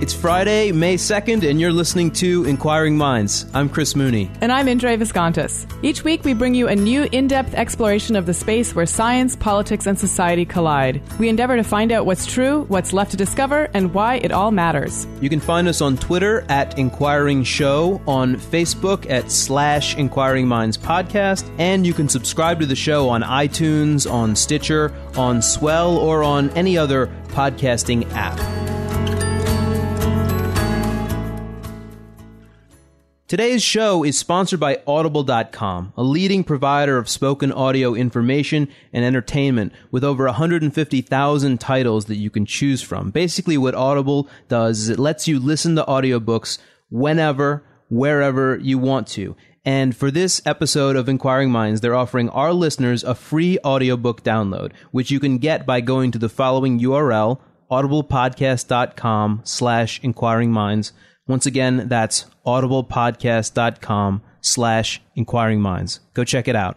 It's Friday, May 2nd, and you're listening to Inquiring Minds. I'm Chris Mooney. And I'm Indre Viskontas. Each week, we bring you a new in depth exploration of the space where science, politics, and society collide. We endeavor to find out what's true, what's left to discover, and why it all matters. You can find us on Twitter at Inquiring Show, on Facebook at slash Inquiring Minds Podcast, and you can subscribe to the show on iTunes, on Stitcher, on Swell, or on any other podcasting app. Today's show is sponsored by Audible.com, a leading provider of spoken audio information and entertainment with over 150,000 titles that you can choose from. Basically, what Audible does is it lets you listen to audiobooks whenever, wherever you want to. And for this episode of Inquiring Minds, they're offering our listeners a free audiobook download, which you can get by going to the following URL, audiblepodcast.com slash inquiring minds. Once again, that's audiblepodcast.com slash inquiring minds. Go check it out.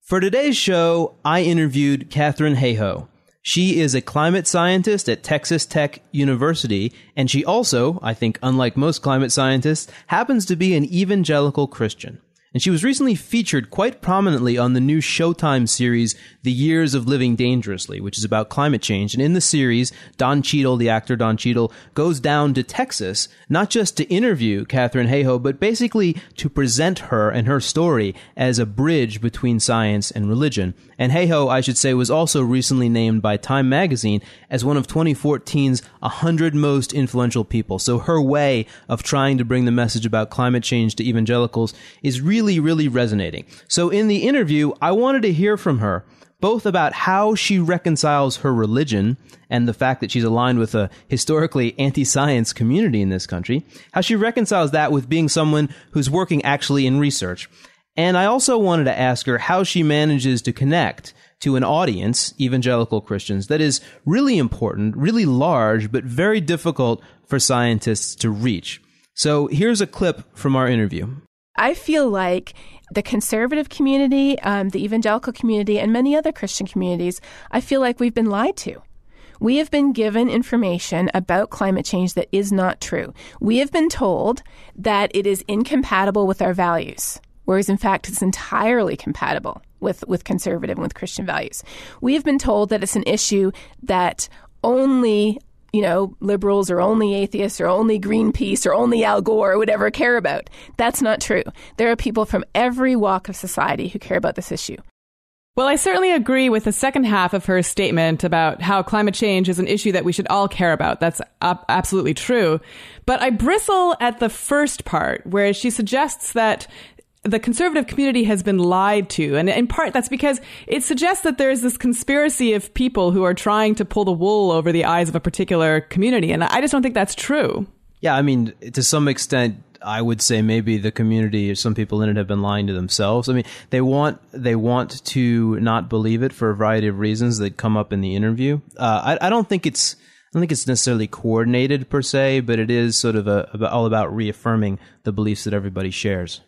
For today's show, I interviewed Katharine Hayhoe. She is a climate scientist at Texas Tech University, and she also, I think unlike most climate scientists, happens to be an evangelical Christian. And she was recently featured quite prominently on the new Showtime series, The Years of Living Dangerously, which is about climate change. And in the series, Don Cheadle, the actor Don Cheadle, goes down to Texas, not just to interview Katharine Hayhoe, but basically to present her and her story as a bridge between science and religion. And Hayhoe, I should say, was also recently named by Time magazine as one of 2014's 100 most influential people. So her way of trying to bring the message about climate change to evangelicals is really really, really resonating. So in the interview, I wanted to hear from her both about how she reconciles her religion and the fact that she's aligned with a historically anti-science community in this country, how she reconciles that with being someone who's working actually in research. And I also wanted to ask her how she manages to connect to an audience, evangelical Christians, that is really important, really large, but very difficult for scientists to reach. So here's a clip from our interview. I feel like the conservative community, um, the evangelical community, and many other Christian communities, I feel like we've been lied to. We have been given information about climate change that is not true. We have been told that it is incompatible with our values, whereas in fact it's entirely compatible with, with conservative and with Christian values. We have been told that it's an issue that only you know, liberals or only atheists or only Greenpeace or only Al Gore would ever care about. That's not true. There are people from every walk of society who care about this issue. Well, I certainly agree with the second half of her statement about how climate change is an issue that we should all care about. That's absolutely true. But I bristle at the first part where she suggests that the conservative community has been lied to. And in part, that's because it suggests that there's this conspiracy of people who are trying to pull the wool over the eyes of a particular community. And I just don't think that's true. Yeah, I mean, to some extent, I would say maybe the community or some people in it have been lying to themselves. I mean, they want they want to not believe it for a variety of reasons that come up in the interview. Uh, I, I don't think it's I don't think it's necessarily coordinated per se, but it is sort of a, all about reaffirming the beliefs that everybody shares.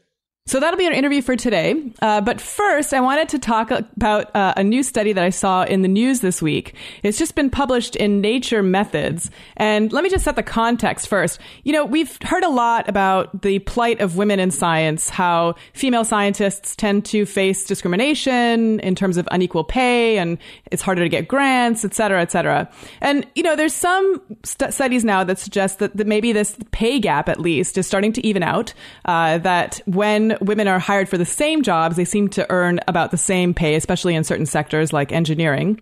So that'll be our interview for today. Uh, but first, I wanted to talk about uh, a new study that I saw in the news this week. It's just been published in Nature Methods. And let me just set the context first. You know, we've heard a lot about the plight of women in science, how female scientists tend to face discrimination in terms of unequal pay, and it's harder to get grants, et cetera, et cetera. And, you know, there's some st- studies now that suggest that, that, maybe this pay gap, at least, is starting to even out, uh, that when women are hired for the same jobs, they seem to earn about the same pay, especially in certain sectors like engineering.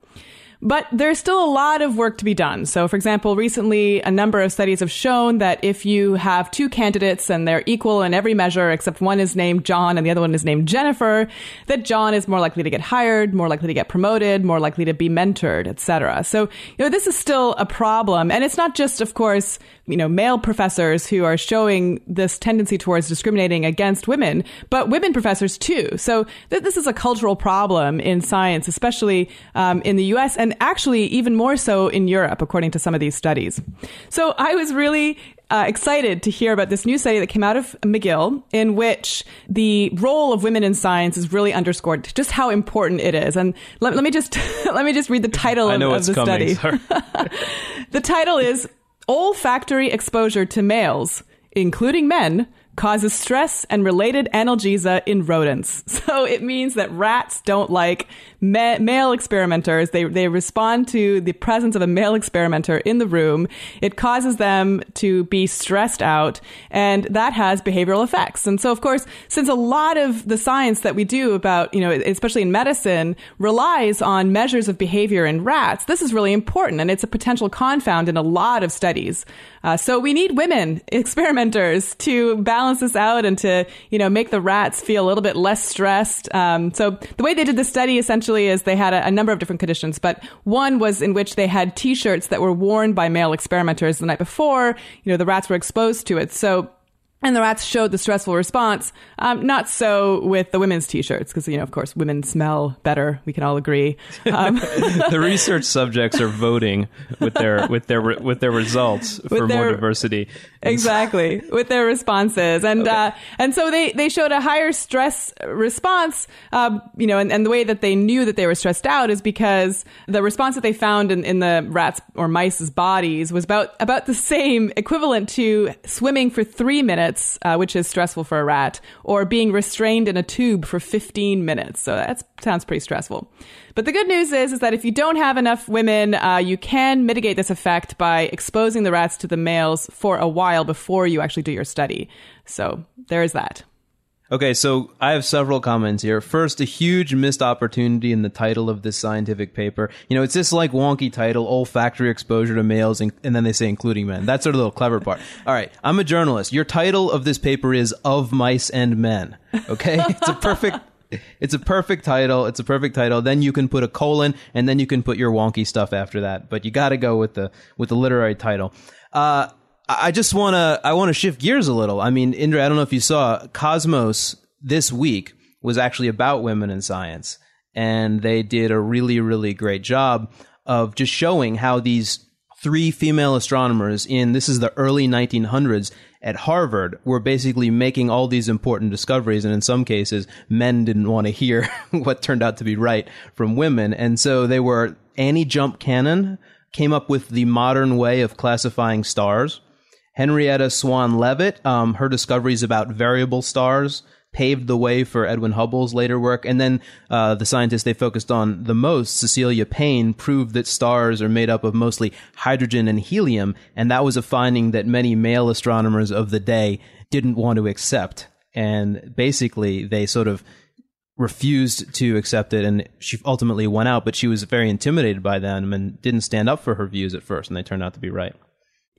But there's still a lot of work to be done. So, for example, recently a number of studies have shown that if you have two candidates and they're equal in every measure, except one is named John and the other one is named Jennifer, that John is more likely to get hired, more likely to get promoted, more likely to be mentored, etc. So, you know, this is still a problem. And it's not just, of course, you know, male professors who are showing this tendency towards discriminating against women, but women professors too. So th- this is a cultural problem in science, especially um, in the U.S. and actually even more so in Europe, according to some of these studies. So I was really uh, excited to hear about this new study that came out of McGill, in which the role of women in science is really underscored, just how important it is. And let, let me just let me just read the title of, of the coming. study. the title is olfactory exposure to males, including men, causes stress and related analgesia in rodents. So it means that rats don't like ma- male experimenters. They, they respond to the presence of a male experimenter in the room. It causes them to be stressed out, and that has behavioral effects. And so, of course, since a lot of the science that we do about, you know, especially in medicine, relies on measures of behavior in rats, this is really important, and it's a potential confound in a lot of studies. Uh, so we need women experimenters to balance this out and to, you know, make the rats feel a little bit less stressed. Um, so the way they did the study essentially is they had a, a, number of different conditions, but one was in which they had T-shirts that were worn by male experimenters the night before. You know, the rats were exposed to it. So and the rats showed the stressful response. Um, not so with the women's t-shirts, because you know, of course, women smell better. We can all agree. Um, the research subjects are voting with their with their with their results for their, more diversity. Exactly, with their responses, and okay. uh, and so they they showed a higher stress response. Uh, you know, and, and the way that they knew that they were stressed out is because the response that they found in, in the rats or mice's bodies was about about the same, equivalent to swimming for three minutes minutes, uh, which is stressful for a rat, or being restrained in a tube for 15 minutes. So that sounds pretty stressful. But the good news is, is that if you don't have enough women, uh, you can mitigate this effect by exposing the rats to the males for a while before you actually do your study. So there is that. Okay, so I have several comments here. First, a huge missed opportunity in the title of this scientific paper. You know, it's this like wonky title, olfactory exposure to males, and, and then they say including men. That's sort of the little clever part. All right, I'm a journalist. Your title of this paper is Of Mice and Men. Okay? It's a perfect it's a perfect title. It's a perfect title. Then you can put a colon and then you can put your wonky stuff after that. But you got to go with the with the literary title. Uh, I just want to I want to shift gears a little. I mean, Indre, I don't know if you saw Cosmos this week was actually about women in science, and they did a really really great job of just showing how these three female astronomers in this is the early 1900s at Harvard were basically making all these important discoveries. And in some cases, men didn't want to hear what turned out to be right from women. And so they were Annie Jump Cannon came up with the modern way of classifying stars. Henrietta Swan Leavitt, um, her discoveries about variable stars paved the way for Edwin Hubble's later work. And then uh, the scientist they focused on the most, Cecilia Payne, proved that stars are made up of mostly hydrogen and helium. And that was a finding that many male astronomers of the day didn't want to accept. And basically, they sort of refused to accept it and she ultimately went out but she was very intimidated by them and didn't stand up for her views at first and they turned out to be right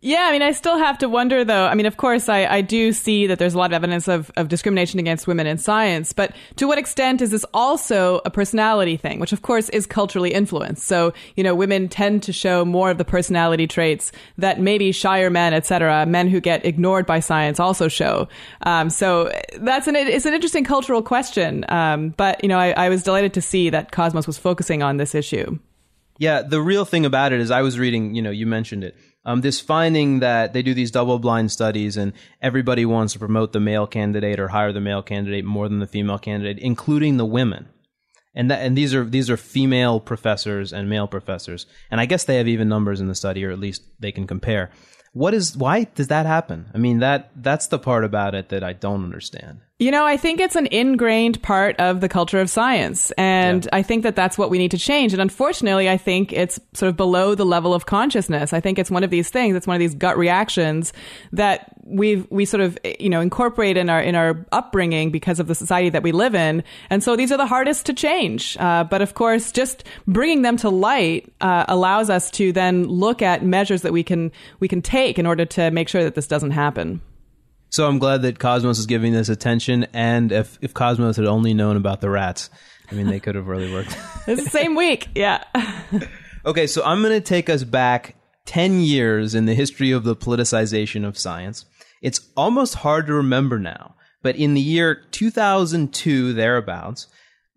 yeah, I mean, I still have to wonder, though. I mean, of course, I, I do see that there's a lot of evidence of, of discrimination against women in science, but to what extent is this also a personality thing, which, of course, is culturally influenced? So, you know, women tend to show more of the personality traits that maybe shyer men, et cetera, men who get ignored by science also show. Um, so that's an, it's an interesting cultural question. Um, but, you know, I, I was delighted to see that Cosmos was focusing on this issue. Yeah, the real thing about it is I was reading, you know, you mentioned it. Um, this finding that they do these double blind studies and everybody wants to promote the male candidate or hire the male candidate more than the female candidate, including the women. And that, and these are these are female professors and male professors. And I guess they have even numbers in the study, or at least they can compare. What is why does that happen? I mean that that's the part about it that I don't understand. You know, I think it's an ingrained part of the culture of science. And yeah. I think that that's what we need to change. And unfortunately, I think it's sort of below the level of consciousness. I think it's one of these things, it's one of these gut reactions that we we sort of, you know, incorporate in our, in our upbringing because of the society that we live in. And so these are the hardest to change. Uh, but of course, just bringing them to light uh, allows us to then look at measures that we can, we can take in order to make sure that this doesn't happen. So I'm glad that Cosmos is giving this attention. And if, if Cosmos had only known about the rats, I mean, they could have really worked. it's the same week. Yeah. okay, so I'm going to take us back 10 years in the history of the politicization of science. It's almost hard to remember now, but in the year 2002, thereabouts,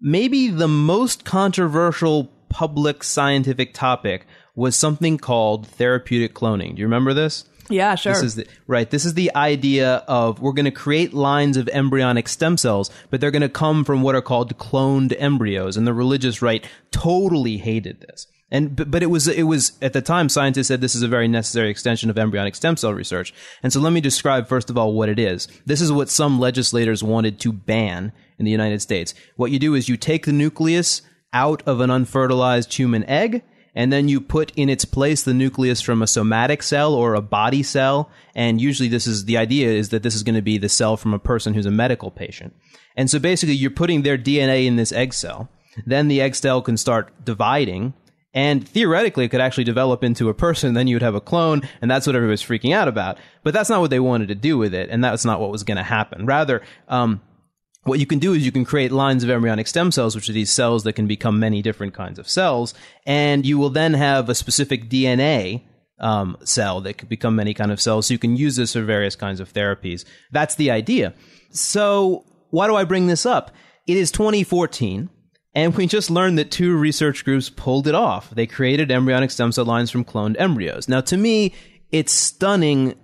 maybe the most controversial public scientific topic was something called therapeutic cloning. Do you remember this? Yeah, sure. This is the, right. This is the idea of we're going to create lines of embryonic stem cells, but they're going to come from what are called cloned embryos. And the religious right totally hated this. And but, but it was it was at the time scientists said this is a very necessary extension of embryonic stem cell research. And so let me describe first of all what it is. This is what some legislators wanted to ban in the United States. What you do is you take the nucleus out of an unfertilized human egg and then you put in its place the nucleus from a somatic cell or a body cell. And usually this is the idea is that this is going to be the cell from a person who's a medical patient. And so basically you're putting their DNA in this egg cell. Then the egg cell can start dividing and theoretically it could actually develop into a person. Then you would have a clone, and that's what everybody's freaking out about. But that's not what they wanted to do with it, and that's not what was going to happen. Rather, um, what you can do is you can create lines of embryonic stem cells, which are these cells that can become many different kinds of cells, and you will then have a specific DNA um, cell that could become many kind of cells. So you can use this for various kinds of therapies. That's the idea. So why do I bring this up? It is 2014. And we just learned that two research groups pulled it off. They created embryonic stem cell lines from cloned embryos. Now, to me, it's stunning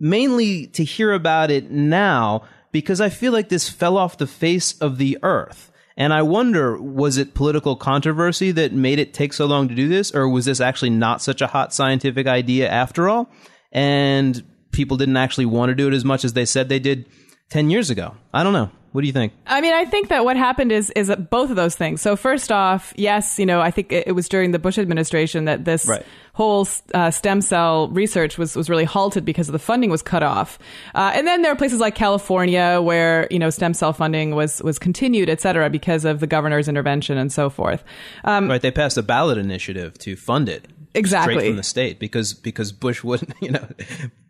mainly to hear about it now because I feel like this fell off the face of the earth. And I wonder, was it political controversy that made it take so long to do this, or was this actually not such a hot scientific idea after all? And people didn't actually want to do it as much as they said they did 10 years ago. I don't know. What do you think? I mean, I think that what happened is is both of those things. So first off, yes, you know, I think it, was during the Bush administration that this right. whole uh, stem cell research was was really halted because the funding was cut off. Uh, and then there are places like California where you know stem cell funding was was continued, et cetera, because of the governor's intervention and so forth. Um, right, they passed a ballot initiative to fund it exactly straight from the state because because Bush wouldn't you know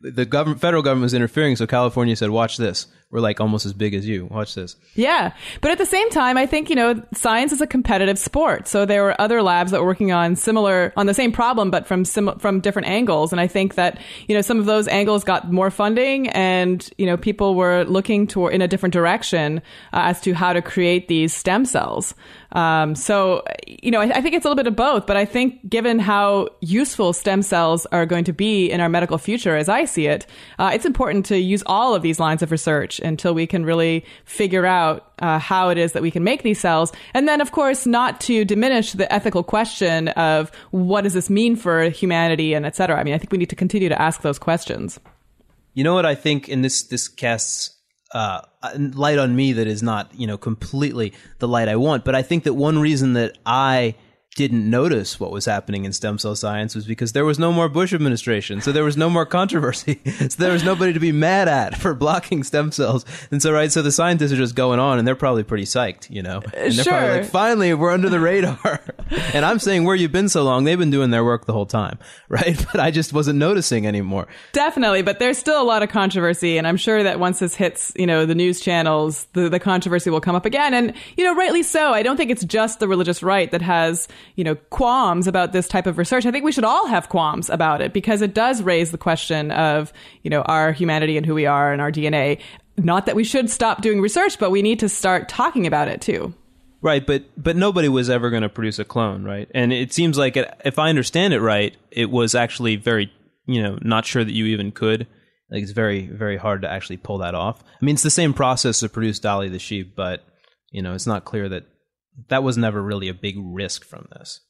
the government federal government was interfering so California said watch this. We're like almost as big as you. Watch this. Yeah. But at the same time I think you know science is a competitive sport. So there were other labs that were working on similar on the same problem but from sim- from different angles. And I think that you know some of those angles got more funding and you know people were looking to in a different direction uh, as to how to create these stem cells um, so, you know, I, I, think it's a little bit of both, but I think given how useful stem cells are going to be in our medical future, as I see it, uh, it's important to use all of these lines of research until we can really figure out uh, how it is that we can make these cells. And then, of course, not to diminish the ethical question of what does this mean for humanity and et cetera. I mean, I think we need to continue to ask those questions. You know what I think, and this this casts uh, Uh, light on me that is not you know completely the light I want. But I think that one reason that I didn't notice what was happening in stem cell science was because there was no more Bush administration. So there was no more controversy. so there was nobody to be mad at for blocking stem cells. And so, right, so the scientists are just going on and they're probably pretty psyched, you know? Uh, and they're sure. probably like, finally, we're under the radar. and I'm saying, where you've been so long, they've been doing their work the whole time, right? But I just wasn't noticing anymore. Definitely. But there's still a lot of controversy. And I'm sure that once this hits, you know, the news channels, the, the controversy will come up again. And, you know, rightly so. I don't think it's just the religious right that has you know, qualms about this type of research. I think we should all have qualms about it because it does raise the question of, you know, our humanity and who we are and our DNA. Not that we should stop doing research, but we need to start talking about it too. Right, but but nobody was ever going to produce a clone, right? And it seems like, it, if I understand it right, it was actually very, you know, not sure that you even could. Like it's very very hard to actually pull that off. I mean, it's the same process to produce Dolly the sheep, but you know, it's not clear that that was never really a big risk from this.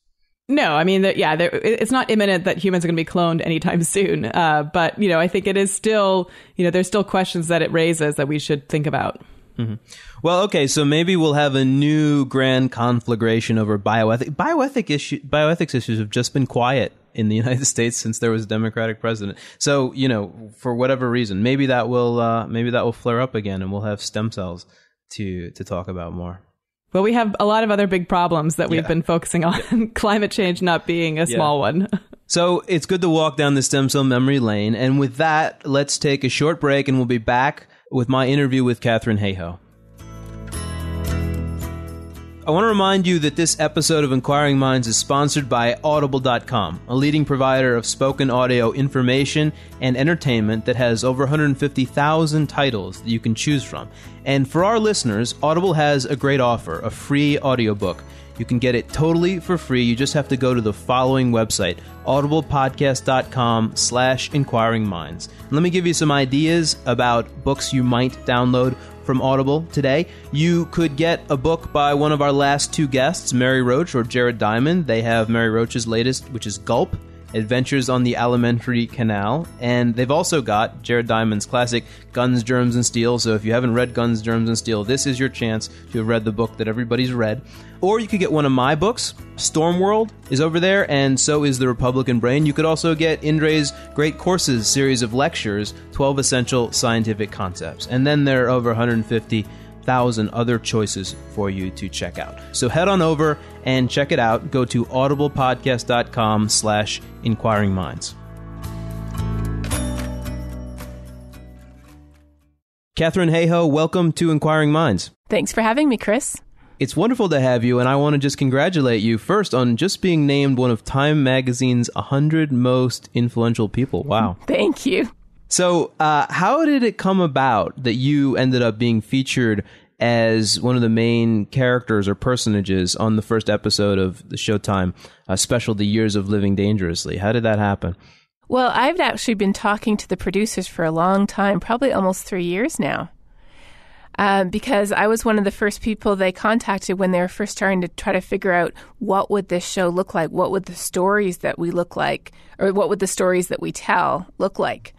No, I mean, that. yeah, it's not imminent that humans are going to be cloned anytime soon. Uh, but you know, I think it is still, you know, there's still questions that it raises that we should think about. Mm-hmm. Well, okay, so maybe we'll have a new grand conflagration over bioethic. Bioethic issue, bioethics issues have just been quiet in the United States since there was a Democratic president. So you know, for whatever reason, maybe that will uh, maybe that will flare up again, and we'll have stem cells to to talk about more. Well, we have a lot of other big problems that we've yeah. been focusing on, climate change not being a yeah. small one. so it's good to walk down the stem cell memory lane. And with that, let's take a short break and we'll be back with my interview with Katharine Hayhoe. I want to remind you that this episode of Inquiring Minds is sponsored by Audible.com, a leading provider of spoken audio information and entertainment that has over 150,000 titles that you can choose from. And for our listeners, Audible has a great offer a free audiobook. You can get it totally for free. You just have to go to the following website, audiblepodcast.com slash inquiring minds. Let me give you some ideas about books you might download from Audible today. You could get a book by one of our last two guests, Mary Roach or Jared Diamond. They have Mary Roach's latest, which is Gulp. Adventures on the Alimentary Canal, and they've also got Jared Diamond's classic Guns, Germs, and Steel. So if you haven't read Guns, Germs, and Steel, this is your chance to have read the book that everybody's read. Or you could get one of my books. Stormworld is over there, and so is The Republican Brain. You could also get Indre's Great Courses series of lectures, 12 Essential Scientific Concepts. And then there are over 150 thousand other choices for you to check out. So head on over and check it out. Go to audiblepodcast.com slash inquiring minds. Katharine Hayhoe, welcome to Inquiring Minds. Thanks for having me, Chris. It's wonderful to have you, and I want to just congratulate you first on just being named one of Time Magazine's 100 most influential people. Wow. Thank you. So, uh, how did it come about that you ended up being featured as one of the main characters or personages on the first episode of the Showtime uh, special, The Years of Living Dangerously? How did that happen? Well, I've actually been talking to the producers for a long time, probably almost three years now. Um, because I was one of the first people they contacted when they were first starting to try to figure out what would this show look like, what would the stories that we look like, or what would the stories that we tell look like.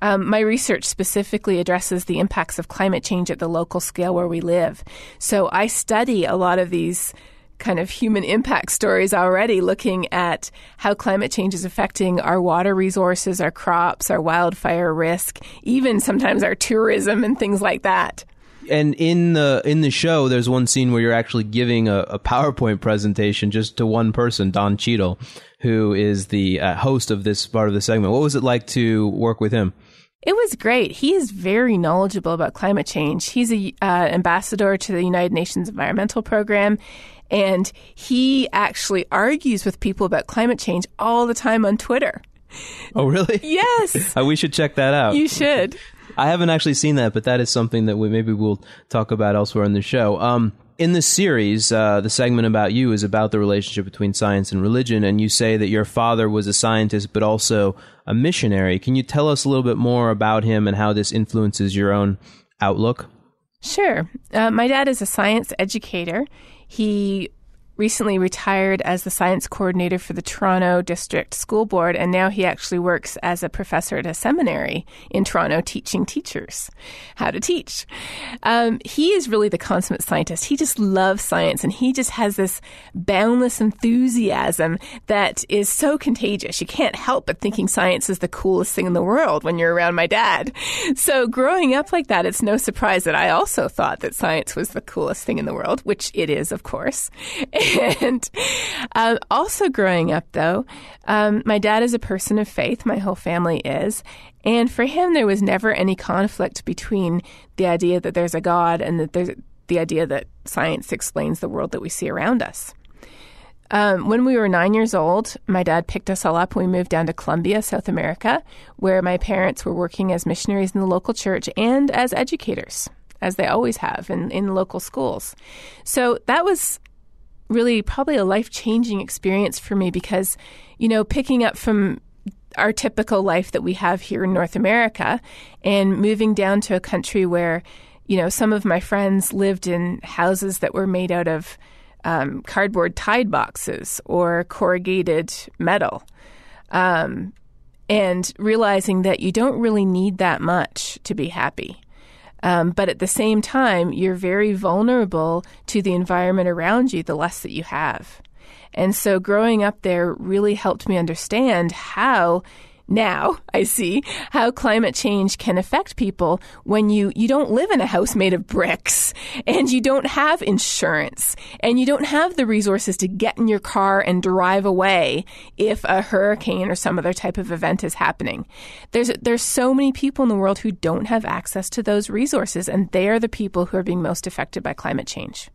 Um, my research specifically addresses the impacts of climate change at the local scale where we live. So I study a lot of these kind of human impact stories already, looking at how climate change is affecting our water resources, our crops, our wildfire risk, even sometimes our tourism and things like that. And in the in the show, there's one scene where you're actually giving a, a PowerPoint presentation just to one person, Don Cheadle, who is the uh, host of this part of the segment. What was it like to work with him? It was great. He is very knowledgeable about climate change. He's an uh, ambassador to the United Nations Environmental Program, and he actually argues with people about climate change all the time on Twitter. Oh, really? Yes. uh, we should check that out. You should. I haven't actually seen that, but that is something that we maybe we'll talk about elsewhere in the show. Um, in this series, uh, the segment about you is about the relationship between science and religion, and you say that your father was a scientist but also a missionary. Can you tell us a little bit more about him and how this influences your own outlook? Sure. Uh, my dad is a science educator. He recently retired as the science coordinator for the Toronto District School Board, and now he actually works as a professor at a seminary in Toronto teaching teachers how to teach. Um, he is really the consummate scientist. He just loves science, and he just has this boundless enthusiasm that is so contagious. You can't help but thinking science is the coolest thing in the world when you're around my dad. So, growing up like that, it's no surprise that I also thought that science was the coolest thing in the world, which it is, of course. and um, also growing up, though, um, my dad is a person of faith. My whole family is. And for him, there was never any conflict between the idea that there's a God and that there's the idea that science explains the world that we see around us. Um, when we were nine years old, my dad picked us all up we moved down to Colombia, South America, where my parents were working as missionaries in the local church and as educators. as they always have in, in local schools. So that was really probably a life changing experience for me because, you know, picking up from our typical life that we have here in North America and moving down to a country where, you know, some of my friends lived in houses that were made out of um, cardboard tide boxes or corrugated metal. Um, and realizing that you don't really need that much to be happy. Um, but at the same time, you're very vulnerable to the environment around you the less that you have. And so growing up there really helped me understand how now I see how climate change can affect people when you, you don't live in a house made of bricks and you don't have insurance and you don't have the resources to get in your car and drive away if a hurricane or some other type of event is happening. There's, there's so many people in the world who don't have access to those resources and they are the people who are being most affected by climate change.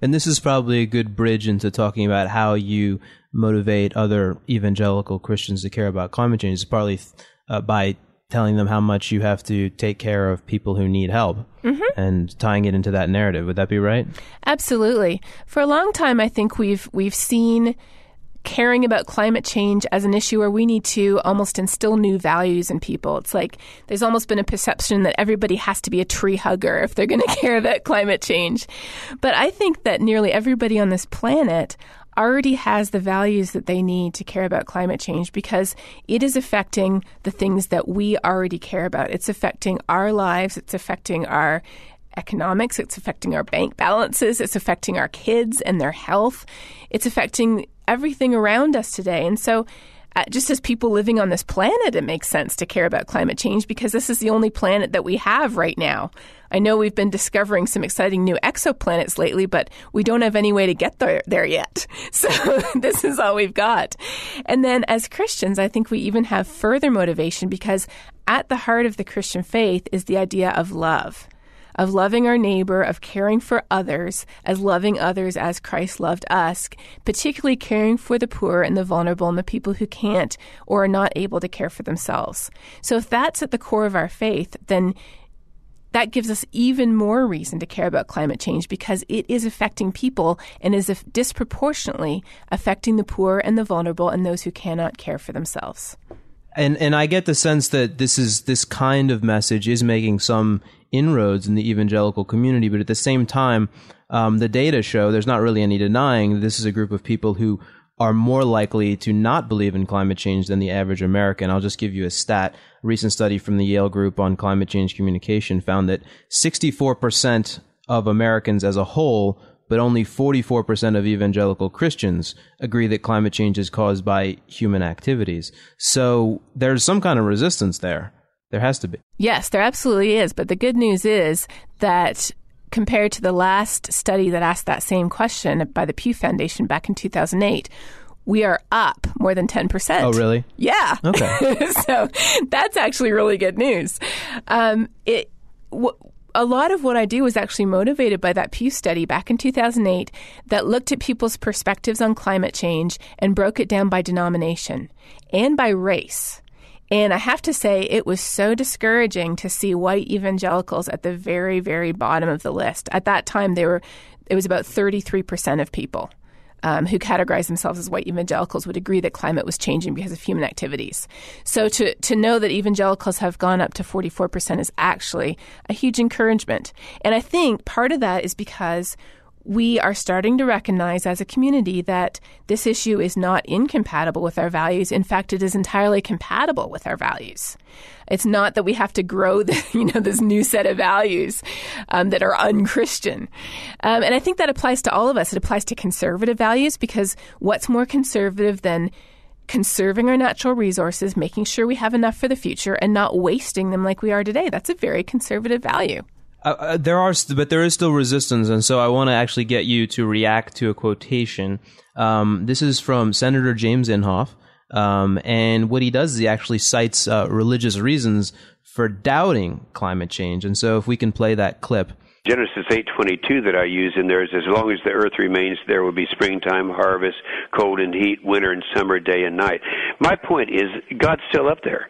And this is probably a good bridge into talking about how you motivate other evangelical Christians to care about climate change. It's partly uh, by telling them how much you have to take care of people who need help mm-hmm. and tying it into that narrative. Would that be right? Absolutely. For a long time, I think we've we've seen caring about climate change as an issue where we need to almost instill new values in people. It's like there's almost been a perception that everybody has to be a tree hugger if they're going to care about climate change. But I think that nearly everybody on this planet already has the values that they need to care about climate change because it is affecting the things that we already care about. It's affecting our lives, it's affecting our economics, it's affecting our bank balances, it's affecting our kids and their health, it's affecting everything around us today. And so, Uh, just as people living on this planet, it makes sense to care about climate change because this is the only planet that we have right now. I know we've been discovering some exciting new exoplanets lately, but we don't have any way to get there, there yet. So this is all we've got. And then as Christians, I think we even have further motivation because at the heart of the Christian faith is the idea of love of loving our neighbor, of caring for others, as loving others as Christ loved us, particularly caring for the poor and the vulnerable and the people who can't or are not able to care for themselves. So if that's at the core of our faith, then that gives us even more reason to care about climate change because it is affecting people and is disproportionately affecting the poor and the vulnerable and those who cannot care for themselves. And and I get the sense that this is this kind of message is making some inroads in the evangelical community, but at the same time, um, the data show there's not really any denying this is a group of people who are more likely to not believe in climate change than the average American. I'll just give you a stat. A recent study from the Yale Group on Climate Change Communication found that 64% of Americans as a whole, but only 44% of evangelical Christians agree that climate change is caused by human activities. So there's some kind of resistance there. There has to be. Yes, there absolutely is. But the good news is that compared to the last study that asked that same question by the Pew Foundation back in 2008, we are up more than 10%. Oh, really? Yeah. Okay. so that's actually really good news. Um, it, a lot of what I do was actually motivated by that Pew study back in 2008 that looked at people's perspectives on climate change and broke it down by denomination and by race. And I have to say, it was so discouraging to see white evangelicals at the very, very bottom of the list. At that time, they were, it was about 33% of people um, who categorize themselves as white evangelicals would agree that climate was changing because of human activities. So to, to know that evangelicals have gone up to 44% is actually a huge encouragement. And I think part of that is because we are starting to recognize as a community that this issue is not incompatible with our values. In fact, it is entirely compatible with our values. It's not that we have to grow, the, you know, this new set of values um, that are unchristian. Um, and I think that applies to all of us. It applies to conservative values because what's more conservative than conserving our natural resources, making sure we have enough for the future, and not wasting them like we are today? That's a very conservative value. Uh, uh, there are, st- but there is still resistance, and so I want to actually get you to react to a quotation. Um, this is from Senator James Inhofe, um, and what he does is he actually cites uh, religious reasons for doubting climate change. And so, if we can play that clip. Genesis 8:22 that I use in there is as long as the earth remains there will be springtime harvest cold and heat winter and summer day and night. My point is God's still up there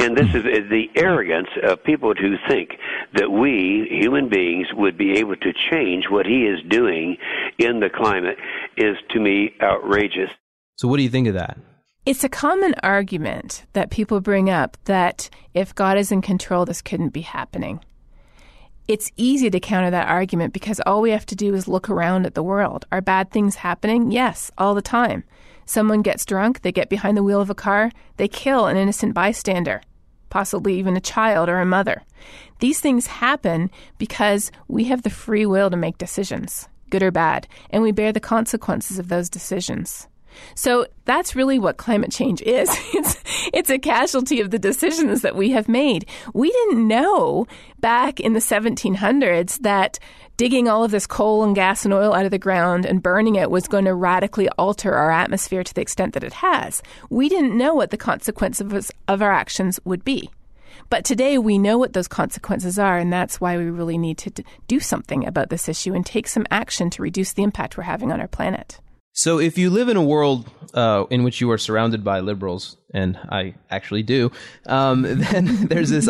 And this is the arrogance of people who think that we, human beings, would be able to change what he is doing in the climate is, to me, outrageous. So, what do you think of that? It's a common argument that people bring up that if God is in control, this couldn't be happening. It's easy to counter that argument because all we have to do is look around at the world. Are bad things happening? Yes, all the time. Someone gets drunk, they get behind the wheel of a car, they kill an innocent bystander, possibly even a child or a mother. These things happen because we have the free will to make decisions, good or bad, and we bear the consequences of those decisions. So that's really what climate change is. It's, it's a casualty of the decisions that we have made. We didn't know back in the 1700s that digging all of this coal and gas and oil out of the ground and burning it was going to radically alter our atmosphere to the extent that it has. We didn't know what the consequences of our actions would be. But today we know what those consequences are, and that's why we really need to do something about this issue and take some action to reduce the impact we're having on our planet. So, if you live in a world uh, in which you are surrounded by liberals, and I actually do, um, then there's this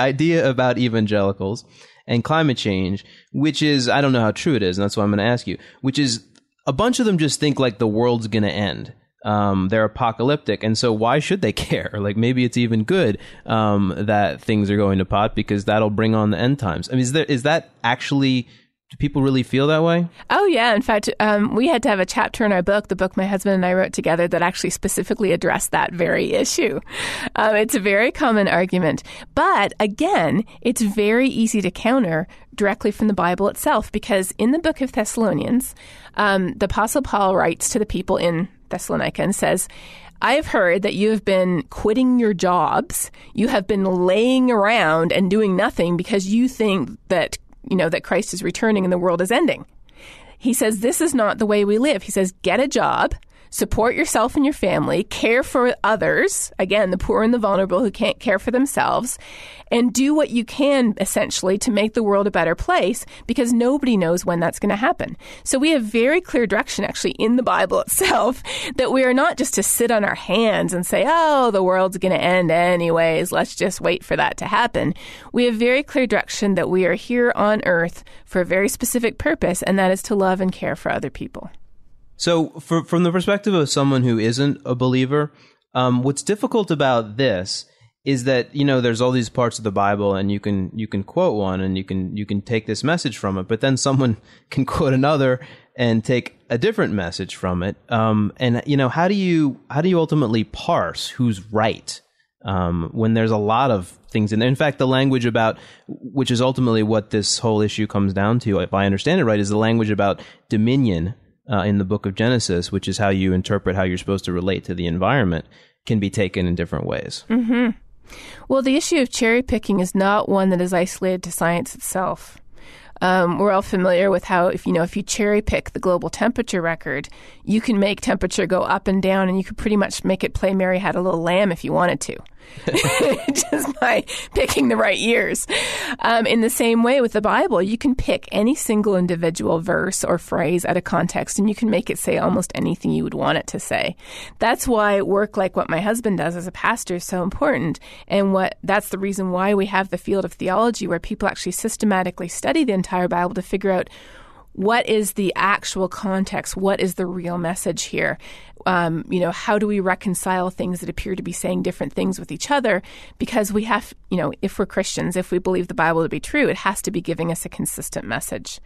idea about evangelicals and climate change, which is, I don't know how true it is, and that's why I'm going to ask you, which is a bunch of them just think like the world's going to end. Um, they're apocalyptic, and so why should they care? Like maybe it's even good um, that things are going to pot because that'll bring on the end times. I mean, is there is that actually do people really feel that way? Oh, yeah. In fact, um, we had to have a chapter in our book, the book my husband and I wrote together, that actually specifically addressed that very issue. Um, it's a very common argument. But again, it's very easy to counter directly from the Bible itself because in the book of Thessalonians, um, the Apostle Paul writes to the people in Thessalonica and says, I have heard that you have been quitting your jobs. You have been laying around and doing nothing because you think that you know, that Christ is returning and the world is ending. He says, This is not the way we live. He says, Get a job, support yourself and your family, care for others, again, the poor and the vulnerable who can't care for themselves, and do what you can essentially to make the world a better place because nobody knows when that's going to happen. So we have very clear direction actually in the Bible itself that we are not just to sit on our hands and say, oh, the world's going to end anyways, let's just wait for that to happen. We have very clear direction that we are here on earth for a very specific purpose, and that is to love and care for other people. So, for, from the perspective of someone who isn't a believer, um, what's difficult about this is that you know there's all these parts of the Bible, and you can you can quote one, and you can you can take this message from it, but then someone can quote another and take a different message from it. Um, and you know how do you how do you ultimately parse who's right um, when there's a lot of things in there? In fact, the language about which is ultimately what this whole issue comes down to, if I understand it right, is the language about dominion uh, in the book of Genesis, which is how you interpret how you're supposed to relate to the environment, can be taken in different ways. Mm-hmm. Well, the issue of cherry picking is not one that is isolated to science itself. Um, we're all familiar with how if you know if you cherry pick the global temperature record, you can make temperature go up and down, and you could pretty much make it play Mary Had a Little Lamb if you wanted to. just by picking the right years. Um, in the same way with the Bible, you can pick any single individual verse or phrase out of context and you can make it say almost anything you would want it to say. That's why work like what my husband does as a pastor is so important. And what that's the reason why we have the field of theology where people actually systematically study the entire Bible to figure out what is the actual context? What is the real message here? Um, you know, how do we reconcile things that appear to be saying different things with each other? Because we have, you know, if we're Christians, if we believe the Bible to be true, it has to be giving us a consistent message.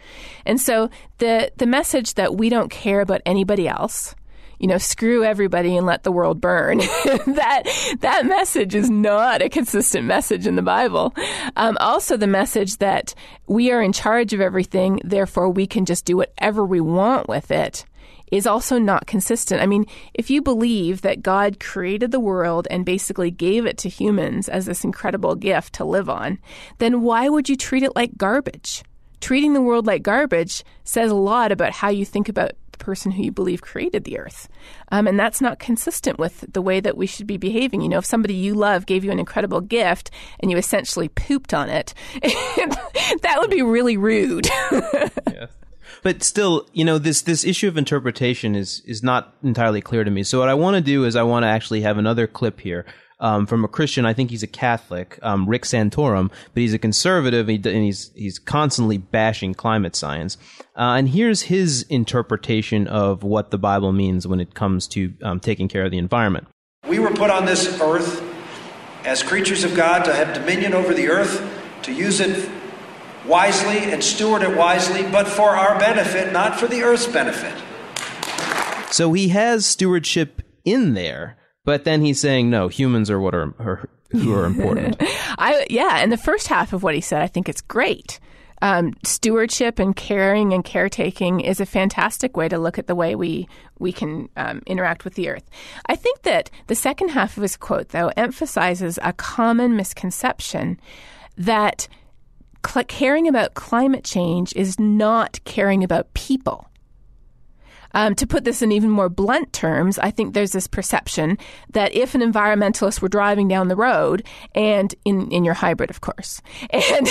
And so the the message that we don't care about anybody else, you know, screw everybody and let the world burn. that that message is not a consistent message in the Bible. Um, also, the message that we are in charge of everything, therefore we can just do whatever we want with it is also not consistent. I mean, if you believe that God created the world and basically gave it to humans as this incredible gift to live on, then why would you treat it like garbage? Treating the world like garbage says a lot about how you think about person who you believe created the earth. Um, and that's not consistent with the way that we should be behaving. You know, if somebody you love gave you an incredible gift and you essentially pooped on it, that would be really rude. but still, you know, this this issue of interpretation is is not entirely clear to me. So what I want to do is I want to actually have another clip here. Um, from a Christian, I think he's a Catholic, um, Rick Santorum, but he's a conservative and, he, and he's he's constantly bashing climate science. Uh, and here's his interpretation of what the Bible means when it comes to um, taking care of the environment. We were put on this earth as creatures of God to have dominion over the earth, to use it wisely and steward it wisely, but for our benefit, not for the earth's benefit. So he has stewardship in there, but then he's saying no, humans are what are, are who are important. I yeah, and the first half of what he said, I think it's great. Um, stewardship and caring and caretaking is a fantastic way to look at the way we we can um, interact with the earth. I think that the second half of his quote, though, emphasizes a common misconception that cl- caring about climate change is not caring about people. Um, to put this in even more blunt terms, I think there's this perception that if an environmentalist were driving down the road, and in, in your hybrid, of course, and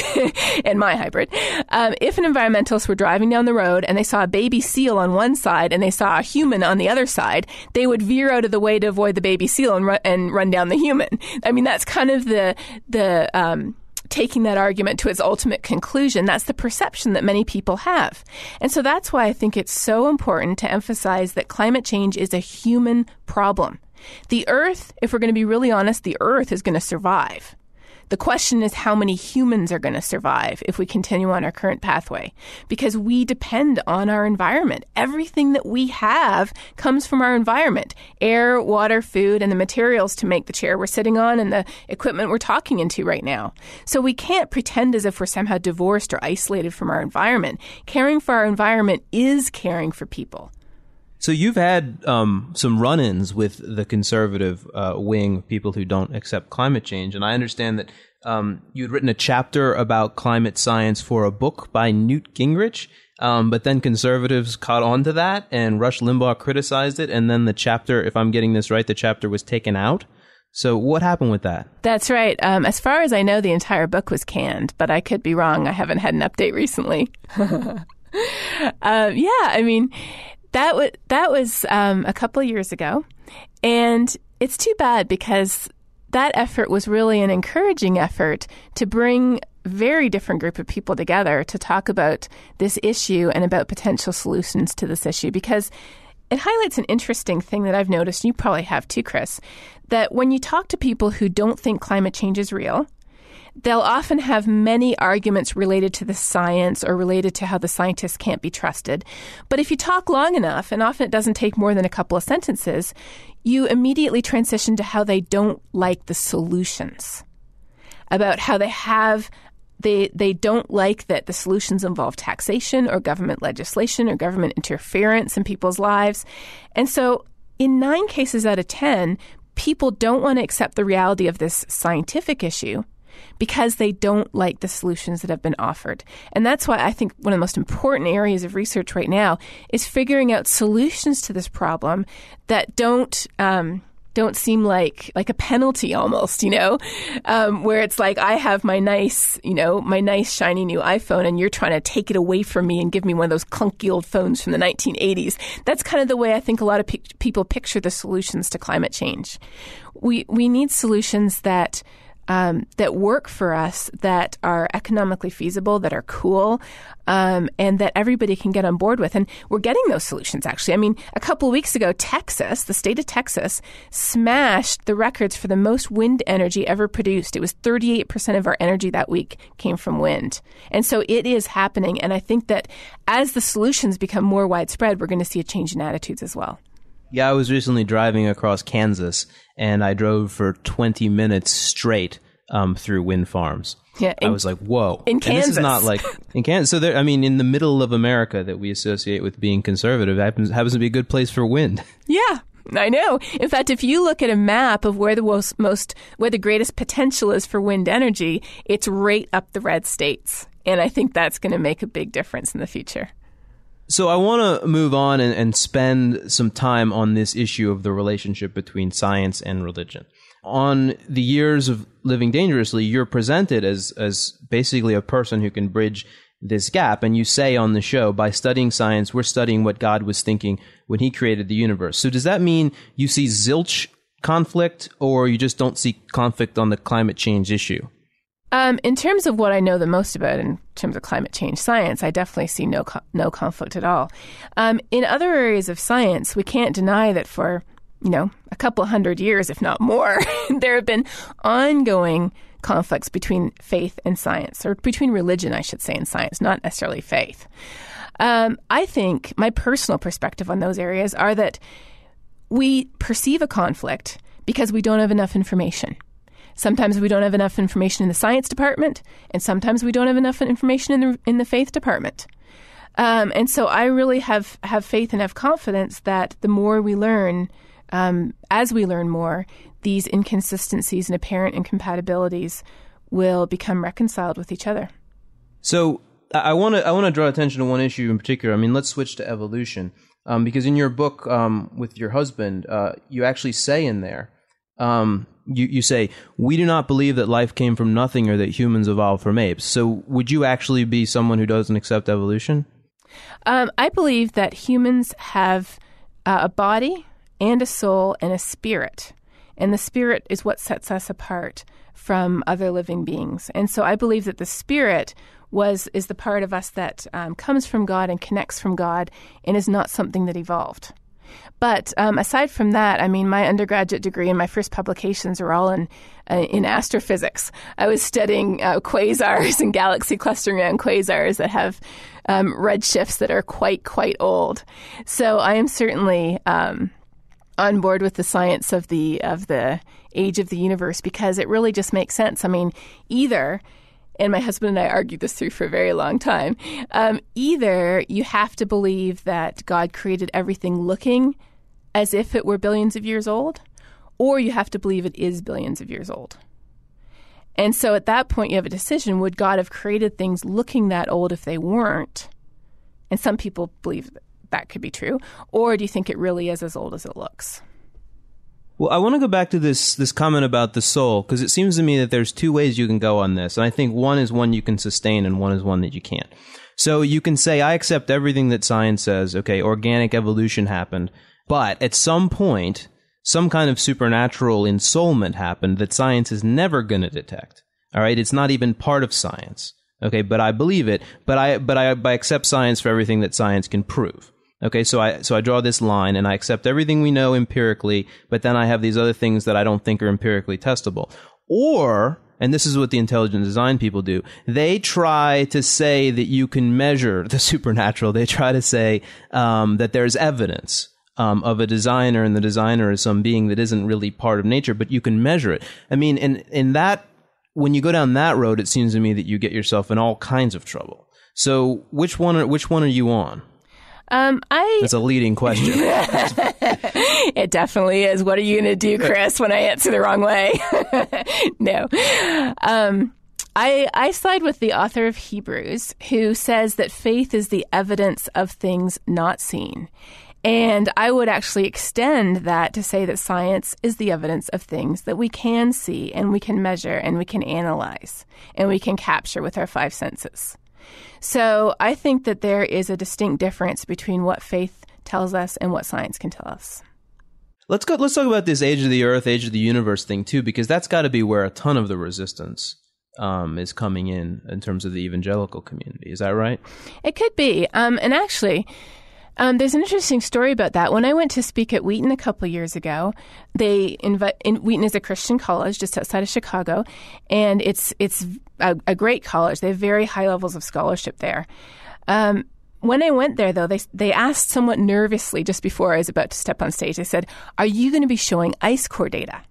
in my hybrid, um, if an environmentalist were driving down the road and they saw a baby seal on one side and they saw a human on the other side, they would veer out of the way to avoid the baby seal and, ru- and run down the human. I mean, that's kind of the the um, taking that argument to its ultimate conclusion. That's the perception that many people have. And so that's why I think it's so important to emphasize that climate change is a human problem. The Earth, if we're going to be really honest, the Earth is going to survive. The question is how many humans are going to survive if we continue on our current pathway because we depend on our environment. Everything that we have comes from our environment air, water, food, and the materials to make the chair we're sitting on and the equipment we're talking into right now. So we can't pretend as if we're somehow divorced or isolated from our environment. Caring for our environment is caring for people. So you've had um, some run-ins with the conservative uh, wing, people who don't accept climate change, and I understand that um, you'd written a chapter about climate science for a book by Newt Gingrich. Um, but then conservatives caught on to that, and Rush Limbaugh criticized it, and then the chapter, if I'm getting this right, the chapter was taken out. So what happened with that? That's right. Um, as far as I know, the entire book was canned, but I could be wrong. I haven't had an update recently. uh, yeah, I mean that was that was um, a couple years ago, and it's too bad because that effort was really an encouraging effort to bring very different group of people together to talk about this issue and about potential solutions to this issue. Because it highlights an interesting thing that I've noticed, you probably have too, Chris, that when you talk to people who don't think climate change is real, they'll often have many arguments related to the science or related to how the scientists can't be trusted. But if you talk long enough, and often it doesn't take more than a couple of sentences, you immediately transition to how they don't like the solutions, about how they have. They, they don't like that the solutions involve taxation or government legislation or government interference in people's lives. And so, in nine cases out of 10, people don't want to accept the reality of this scientific issue because they don't like the solutions that have been offered. And that's why I think one of the most important areas of research right now is figuring out solutions to this problem that don't. Um, don't seem like like a penalty almost, you know, um, where it's like I have my nice, you know, my nice shiny new iPhone, and you're trying to take it away from me and give me one of those clunky old phones from the 1980s. That's kind of the way I think a lot of pe- people picture the solutions to climate change. We we need solutions that um, that work for us, that are economically feasible, that are cool, um, and that everybody can get on board with. And we're getting those solutions, actually. I mean, a couple of weeks ago, Texas, the state of Texas, smashed the records for the most wind energy ever produced. It was 38% of our energy that week came from wind. And so it is happening. And I think that as the solutions become more widespread, we're going to see a change in attitudes as well. Yeah, I was recently driving across Kansas, and I drove for 20 minutes straight um, through wind farms. Yeah, I was like, "Whoa!" In and Kansas, this is not like in Kansas. So there, I mean, in the middle of America that we associate with being conservative, happens happens to be a good place for wind. Yeah, I know. In fact, if you look at a map of where the most, most where the greatest potential is for wind energy, it's right up the red states, and I think that's going to make a big difference in the future. So I want to move on and, and spend some time on this issue of the relationship between science and religion. On the years of living dangerously, you're presented as as basically a person who can bridge this gap. And you say on the show, by studying science, we're studying what God was thinking when he created the universe. So does that mean you see zilch conflict or you just don't see conflict on the climate change issue? Um, in terms of what I know the most about in terms of climate change science, I definitely see no co- no conflict at all. Um, in other areas of science, we can't deny that for you know a couple hundred years, if not more, there have been ongoing conflicts between faith and science, or between religion, I should say, and science, not necessarily faith. Um, I think my personal perspective on those areas are that we perceive a conflict because we don't have enough information. Sometimes we don't have enough information in the science department, and sometimes we don't have enough information in the in the faith department. Um, and so I really have have faith and have confidence that the more we learn, um, as we learn more, these inconsistencies and apparent incompatibilities will become reconciled with each other. So I want to I want to draw attention to one issue in particular. I mean, let's switch to evolution um, because in your book um, with your husband, uh, you actually say in there, um, you you say we do not believe that life came from nothing or that humans evolved from apes. So would you actually be someone who doesn't accept evolution? Um, I believe that humans have uh, a body and a soul and a spirit. And the spirit is what sets us apart from other living beings. And so I believe that the spirit was is the part of us that um, comes from God and connects from God and is not something that evolved. But um, aside from that, I mean, my undergraduate degree and my first publications are all in uh, in astrophysics. I was studying uh, quasars and galaxy clustering around quasars that have um, redshifts that are quite quite old. So I am certainly um, on board with the science of the of the age of the universe because it really just makes sense. I mean, either and my husband and I argued this through for a very long time. Um, either you have to believe that God created everything looking as if it were billions of years old, or you have to believe it is billions of years old. And so at that point, you have a decision would God have created things looking that old if they weren't? And some people believe that could be true? Or do you think it really is as old as it looks? Well, I want to go back to this this comment about the soul because it seems to me that there's two ways you can go on this, and I think one is one you can sustain, and one is one that you can't. So you can say, I accept everything that science says. Okay, organic evolution happened, but at some point, some kind of supernatural ensoulment happened that science is never going to detect. All right, it's not even part of science. Okay, but I believe it. But I but I, I accept science for everything that science can prove. Okay, so I so I draw this line and I accept everything we know empirically, but then I have these other things that I don't think are empirically testable. Or and this is what the intelligent design people do. They try to say that you can measure the supernatural. They try to say um, that there's evidence um, of a designer, and the designer is some being that isn't really part of nature, but you can measure it. I mean, in in that when you go down that road, it seems to me that you get yourself in all kinds of trouble. So, which one? Are, which one are you on? Um, I. That's a leading question. it definitely is. What are you going to do, Chris, when I answer the wrong way? no. Um, I, I side with the author of Hebrews, who says that faith is the evidence of things not seen. And I would actually extend that to say that science is the evidence of things that we can see and we can measure and we can analyze and we can capture with our five senses. So I think that there is a distinct difference between what faith tells us and what science can tell us. Let's go. Let's talk about this age of the Earth, age of the universe thing too, because that's got to be where a ton of the resistance um, is coming in in terms of the evangelical community. Is that right? It could be. Um, and actually, um, there's an interesting story about that. When I went to speak at Wheaton a couple years ago, they invite in, Wheaton is a Christian college just outside of Chicago, and it's it's a, a great college. They have very high levels of scholarship there. Um, when I went there, though, they they asked somewhat nervously just before I was about to step on stage. They said, "Are you going to be showing ice core data?"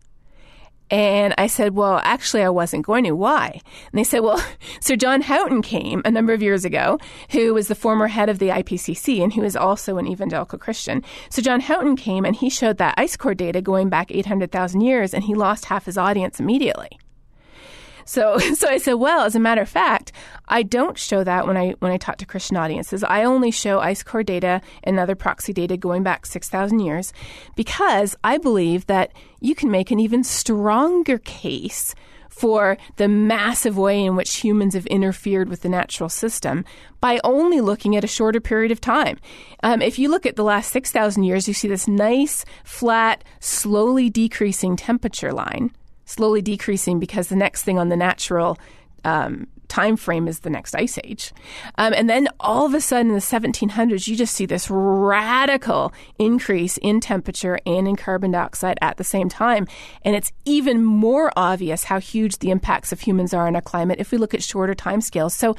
And I said, well, actually, I wasn't going to. Why? And they said, well, Sir John Houghton came a number of years ago, who was the former head of the IPCC and who is also an evangelical Christian. So John Houghton came and he showed that ice core data going back 800,000 years and he lost half his audience immediately. So, so I said, well, as a matter of fact, I don't show that when I when I talk to Christian audiences. I only show ice core data and other proxy data going back six thousand years, because I believe that you can make an even stronger case for the massive way in which humans have interfered with the natural system by only looking at a shorter period of time. Um, if you look at the last 6,000 years, you see this nice, flat, slowly decreasing temperature line, slowly decreasing because the next thing on the natural um, time frame is the next ice age. Um, and then all of a sudden in the 1700s, you just see this radical increase in temperature and in carbon dioxide at the same time. And it's even more obvious how huge the impacts of humans are on our climate if we look at shorter time scales. So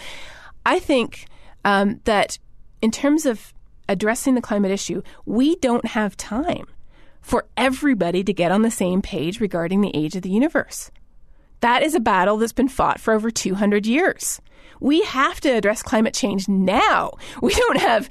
I think um, that in terms of addressing the climate issue, we don't have time for everybody to get on the same page regarding the age of the universe. That is a battle that's been fought for over 200 years. We have to address climate change now. We don't have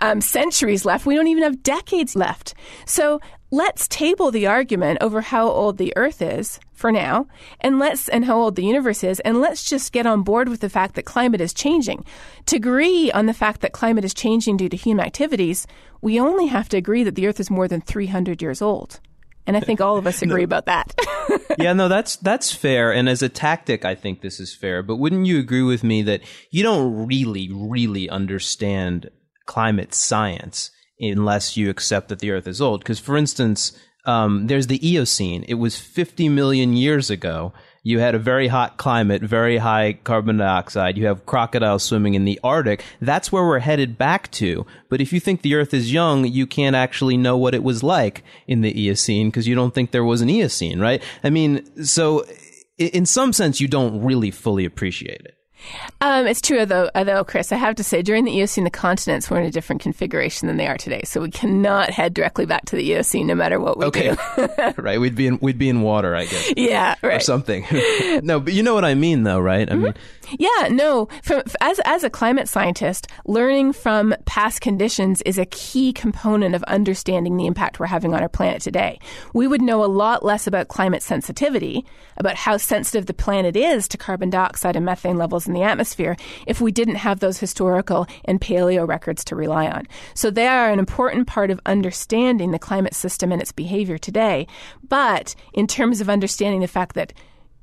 um, centuries left. We don't even have decades left. So let's table the argument over how old the Earth is for now, and let's and how old the universe is, and let's just get on board with the fact that climate is changing. To agree on the fact that climate is changing due to human activities, we only have to agree that the Earth is more than 300 years old. And I think all of us agree no. about that. yeah, no, that's that's fair. And as a tactic, I think this is fair. But wouldn't you agree with me that you don't really, really understand climate science unless you accept that the Earth is old? Because, for instance, um, there's the Eocene. It was 50 million years ago you had a very hot climate, very high carbon dioxide. You have crocodiles swimming in the Arctic. That's where we're headed back to. But if you think the Earth is young, you can't actually know what it was like in the Eocene because you don't think there was an Eocene, right? I mean, so in some sense, you don't really fully appreciate it. Um, it's true, though, though, Chris, I have to say, during the Eocene, the continents were in a different configuration than they are today. So we cannot head directly back to the Eocene no matter what we okay. do. right. We'd be in, we'd be in water, I guess. Yeah, right. Or something. no, but you know what I mean, though, right? I mm-hmm. mean, yeah, no. From, as as a climate scientist, learning from past conditions is a key component of understanding the impact we're having on our planet today. We would know a lot less about climate sensitivity, about how sensitive the planet is to carbon dioxide and methane levels in the atmosphere, if we didn't have those historical and paleo records to rely on. So they are an important part of understanding the climate system and its behavior today. But in terms of understanding the fact that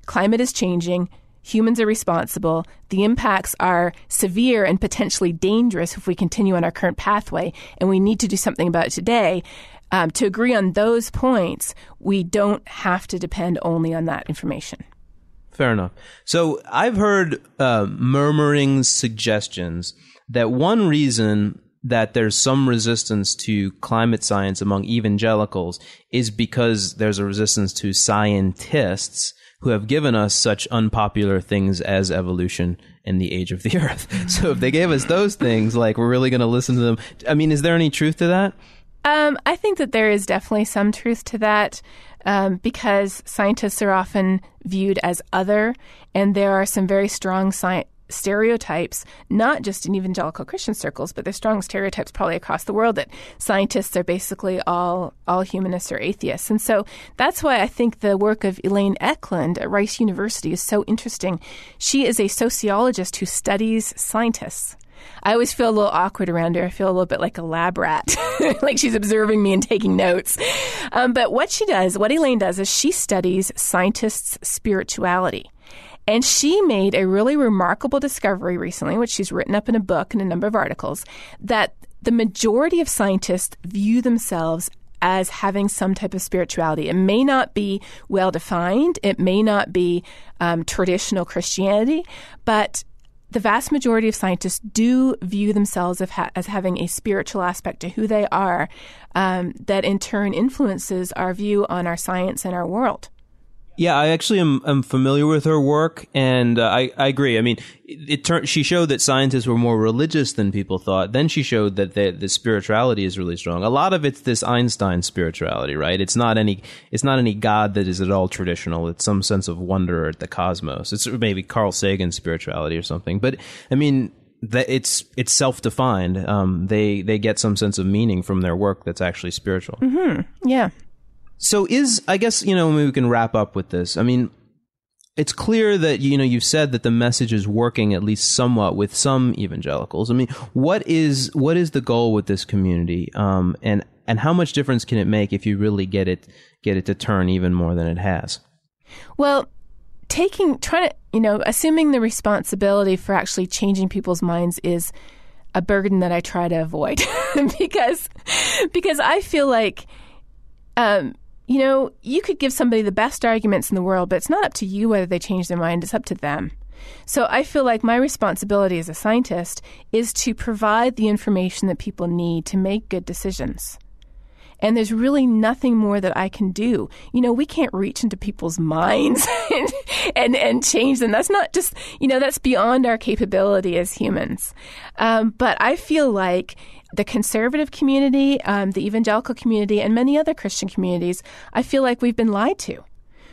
climate is changing, humans are responsible. The impacts are severe and potentially dangerous if we continue on our current pathway, and we need to do something about it today. Um, to agree on those points, we don't have to depend only on that information. Fair enough. So I've heard uh, murmurings, suggestions that one reason that there's some resistance to climate science among evangelicals is because there's a resistance to scientists who have given us such unpopular things as evolution and the age of the earth. So if they gave us those things, like we're really going to listen to them. I mean, is there any truth to that? Um, I think that there is definitely some truth to that um, because scientists are often viewed as other, and there are some very strong science stereotypes, not just in evangelical Christian circles, but there's strong stereotypes probably across the world that scientists are basically all all humanists or atheists. And so that's why I think the work of Elaine Ecklund at Rice University is so interesting. She is a sociologist who studies scientists. I always feel a little awkward around her. I feel a little bit like a lab rat, like she's observing me and taking notes. Um, but what she does, what Elaine does, is she studies scientists' spirituality. And she made a really remarkable discovery recently, which she's written up in a book and a number of articles, that the majority of scientists view themselves as having some type of spirituality. It may not be well defined, it may not be um, traditional Christianity, but the vast majority of scientists do view themselves as, ha- as having a spiritual aspect to who they are um, that in turn influences our view on our science and our world. Yeah, I actually am, am familiar with her work, and uh, I, I agree. I mean, it, turned she showed that scientists were more religious than people thought. Then she showed that the, the spirituality is really strong. A lot of it's this Einstein spirituality, right? It's not any it's not any God that is at all traditional. It's some sense of wonder at the cosmos. It's maybe Carl Sagan spirituality or something. But I mean, that it's it's self defined. Um, they they get some sense of meaning from their work that's actually spiritual. Mm-hmm. Yeah. So is I guess you know maybe we can wrap up with this. I mean, it's clear that you know you've said that the message is working at least somewhat with some evangelicals. I mean, what is what is the goal with this community, um, and and how much difference can it make if you really get it get it to turn even more than it has? Well, taking, trying to, you know, assuming the responsibility for actually changing people's minds is a burden that I try to avoid because because I feel like um, you know, you could give somebody the best arguments in the world, but it's not up to you whether they change their mind, it's up to them. So I feel like my responsibility as a scientist is to provide the information that people need to make good decisions. And there's really nothing more that I can do. You know, we can't reach into people's minds and, and, and change them. That's not just, you know, that's beyond our capability as humans. Um, but I feel like the conservative community, um, the evangelical community, and many other Christian communities, I feel like we've been lied to.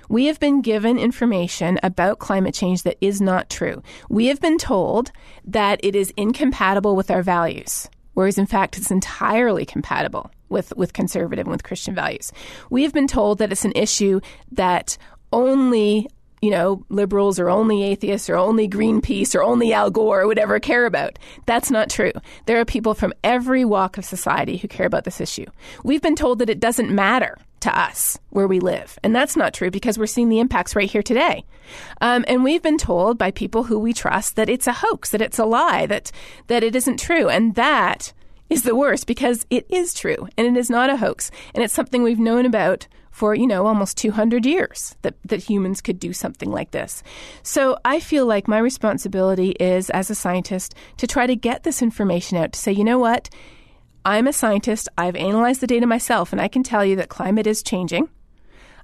We have been given information about climate change that is not true. We have been told that it is incompatible with our values, whereas in fact it's entirely compatible with, with conservative and with Christian values. We have been told that it's an issue that only you know, liberals or only atheists or only Greenpeace or only Al Gore or whatever care about. That's not true. There are people from every walk of society who care about this issue. We've been told that it doesn't matter to us where we live. And that's not true because we're seeing the impacts right here today. Um, and we've been told by people who we trust that it's a hoax, that it's a lie, that, that it isn't true. And that is the worst because it is true and it is not a hoax. And it's something we've known about for, you know, almost 200 years that, that humans could do something like this. So I feel like my responsibility is, as a scientist, to try to get this information out to say, you know what? I'm a scientist. I've analyzed the data myself, and I can tell you that climate is changing.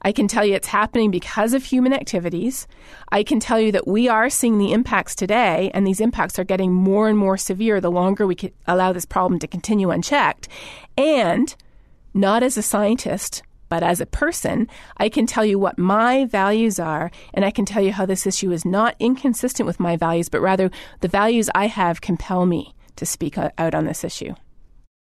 I can tell you it's happening because of human activities. I can tell you that we are seeing the impacts today, and these impacts are getting more and more severe the longer we allow this problem to continue unchecked. And not as a scientist, but as a person, I can tell you what my values are, and I can tell you how this issue is not inconsistent with my values, but rather the values I have compel me to speak out on this issue.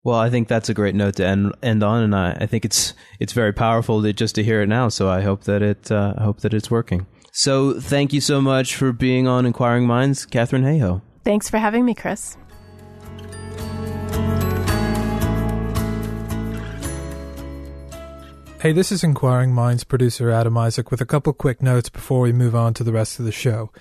Well, I think that's a great note to end end on, and I, I think it's it's very powerful to, just to hear it now. So I hope that it uh, I hope that it's working. So thank you so much for being on Inquiring Minds, Katharine Hayhoe. Thanks for having me, Chris. Hey, this is Inquiring Minds producer Adam Isaak with a couple quick notes before we move on to the rest of the show.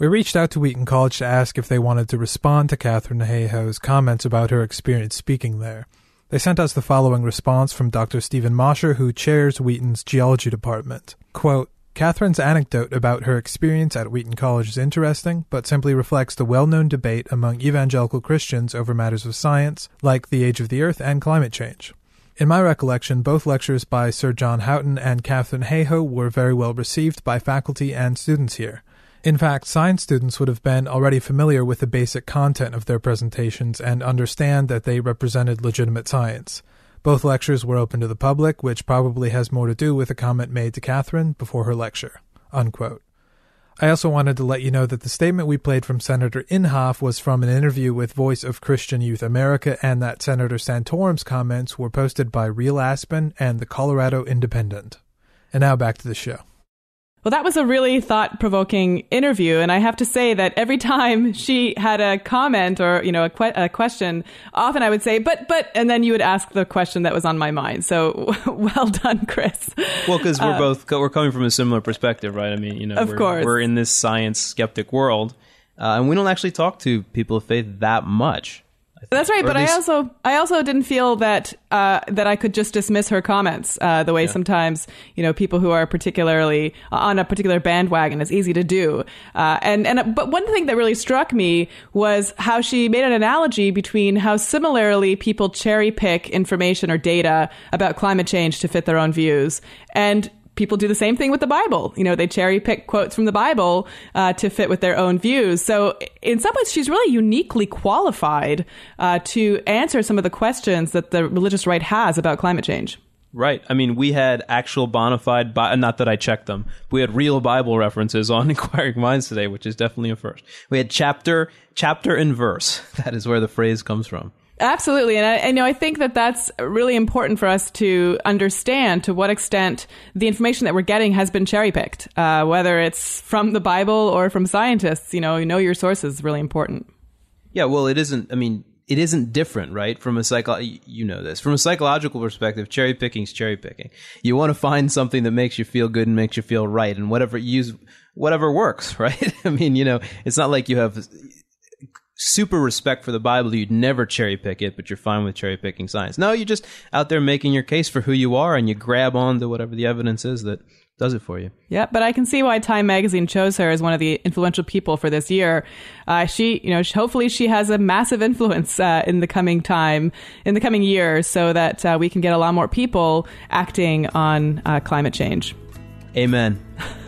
We reached out to Wheaton College to ask if they wanted to respond to Katharine Hayhoe's comments about her experience speaking there. They sent us the following response from Dr. Stephen Moshier, who chairs Wheaton's geology department. Quote, Katharine's anecdote about her experience at Wheaton College is interesting, but simply reflects the well known debate among evangelical Christians over matters of science, like the age of the earth and climate change. In my recollection, both lectures by Sir John Houghton and Katharine Hayhoe were very well received by faculty and students here. In fact, science students would have been already familiar with the basic content of their presentations and understand that they represented legitimate science. Both lectures were open to the public, which probably has more to do with a comment made to Katharine before her lecture. Unquote. I also wanted to let you know that the statement we played from Senator Inhofe was from an interview with Voice of Christian Youth America, and that Senator Santorum's comments were posted by Real Aspen and the Colorado Independent. And now back to the show. Well, that was a really thought provoking interview. And I have to say that every time she had a comment or, you know, a, que- a, question, often I would say, but, but, and then you would ask the question that was on my mind. So well done, Chris. Well, because we're uh, both, we're coming from a similar perspective, right? I mean, you know, of we're, course. we're in this science skeptic world. Uh, and we don't actually talk to people of faith that much. That's right, but least... I also I also didn't feel that uh, that I could just dismiss her comments uh, the way yeah. sometimes you know people who are particularly on a particular bandwagon is easy to do. Uh, and and but one thing that really struck me was how she made an analogy between how similarly people cherry pick information or data about climate change to fit their own views and people do the same thing with the Bible. You know, they cherry pick quotes from the Bible uh, to fit with their own views. So, in some ways, she's really uniquely qualified uh, to answer some of the questions that the religious right has about climate change. Right. I mean, we had actual bona fide, bi- not that I checked them, we had real Bible references on Inquiring Minds today, which is definitely a first. We had chapter, chapter and verse. That is where the phrase comes from. Absolutely, and I, you know I think that that's really important for us to understand to what extent the information that we're getting has been cherry picked, uh, whether it's from the Bible or from scientists. You know, you know your sources is really important. Yeah, well, it isn't. I mean, it isn't different, right? From a psycho, you know this. From a psychological perspective, cherry picking is cherry picking. You want to find something that makes you feel good and makes you feel right, and whatever use, whatever works, right? I mean, you know, it's not like you have super respect for the Bible. You'd never cherry pick it, but you're fine with cherry picking science. No, you're just out there making your case for who you are, and you grab on to whatever the evidence is that does it for you. Yeah, but I can see why Time Magazine chose her as one of the influential people for this year. Uh, she, you know, hopefully she has a massive influence uh, in the coming time, in the coming years, so that uh, we can get a lot more people acting on uh, climate change. Amen.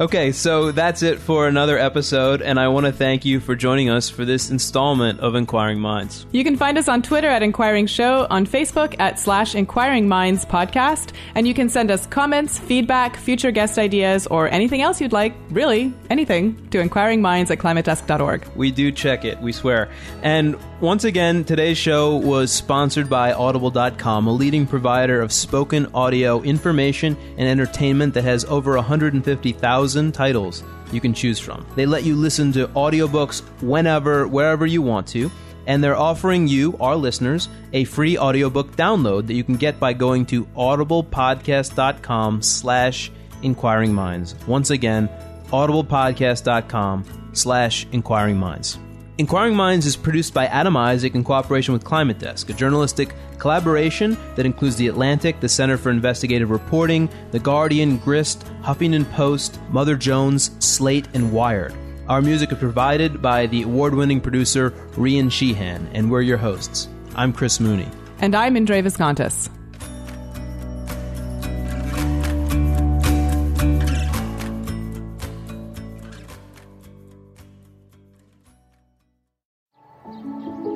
Okay, so that's it for another episode, and I want to thank you for joining us for this installment of Inquiring Minds. You can find us on Twitter at Inquiring Show, on Facebook at slash Inquiring Minds Podcast, and you can send us comments, feedback, future guest ideas, or anything else you'd like, really, anything, to inquiringminds at climatedesk.org. We do check it, we swear. And once again, today's show was sponsored by Audible.com, a leading provider of spoken audio information and entertainment that has over 150,000 titles you can choose from. They let you listen to audiobooks whenever, wherever you want to, and they're offering you, our listeners, a free audiobook download that you can get by going to audiblepodcast.com slash inquiring minds. Once again, audiblepodcast.com slash inquiring minds. Inquiring Minds is produced by Adam Isaak in cooperation with Climate Desk, a journalistic collaboration that includes The Atlantic, the Center for Investigative Reporting, The Guardian, Grist, Huffington Post, Mother Jones, Slate, and Wired. Our music is provided by the award winning producer Rian Sheehan, and we're your hosts. I'm Chris Mooney. And I'm Indre Viskontas.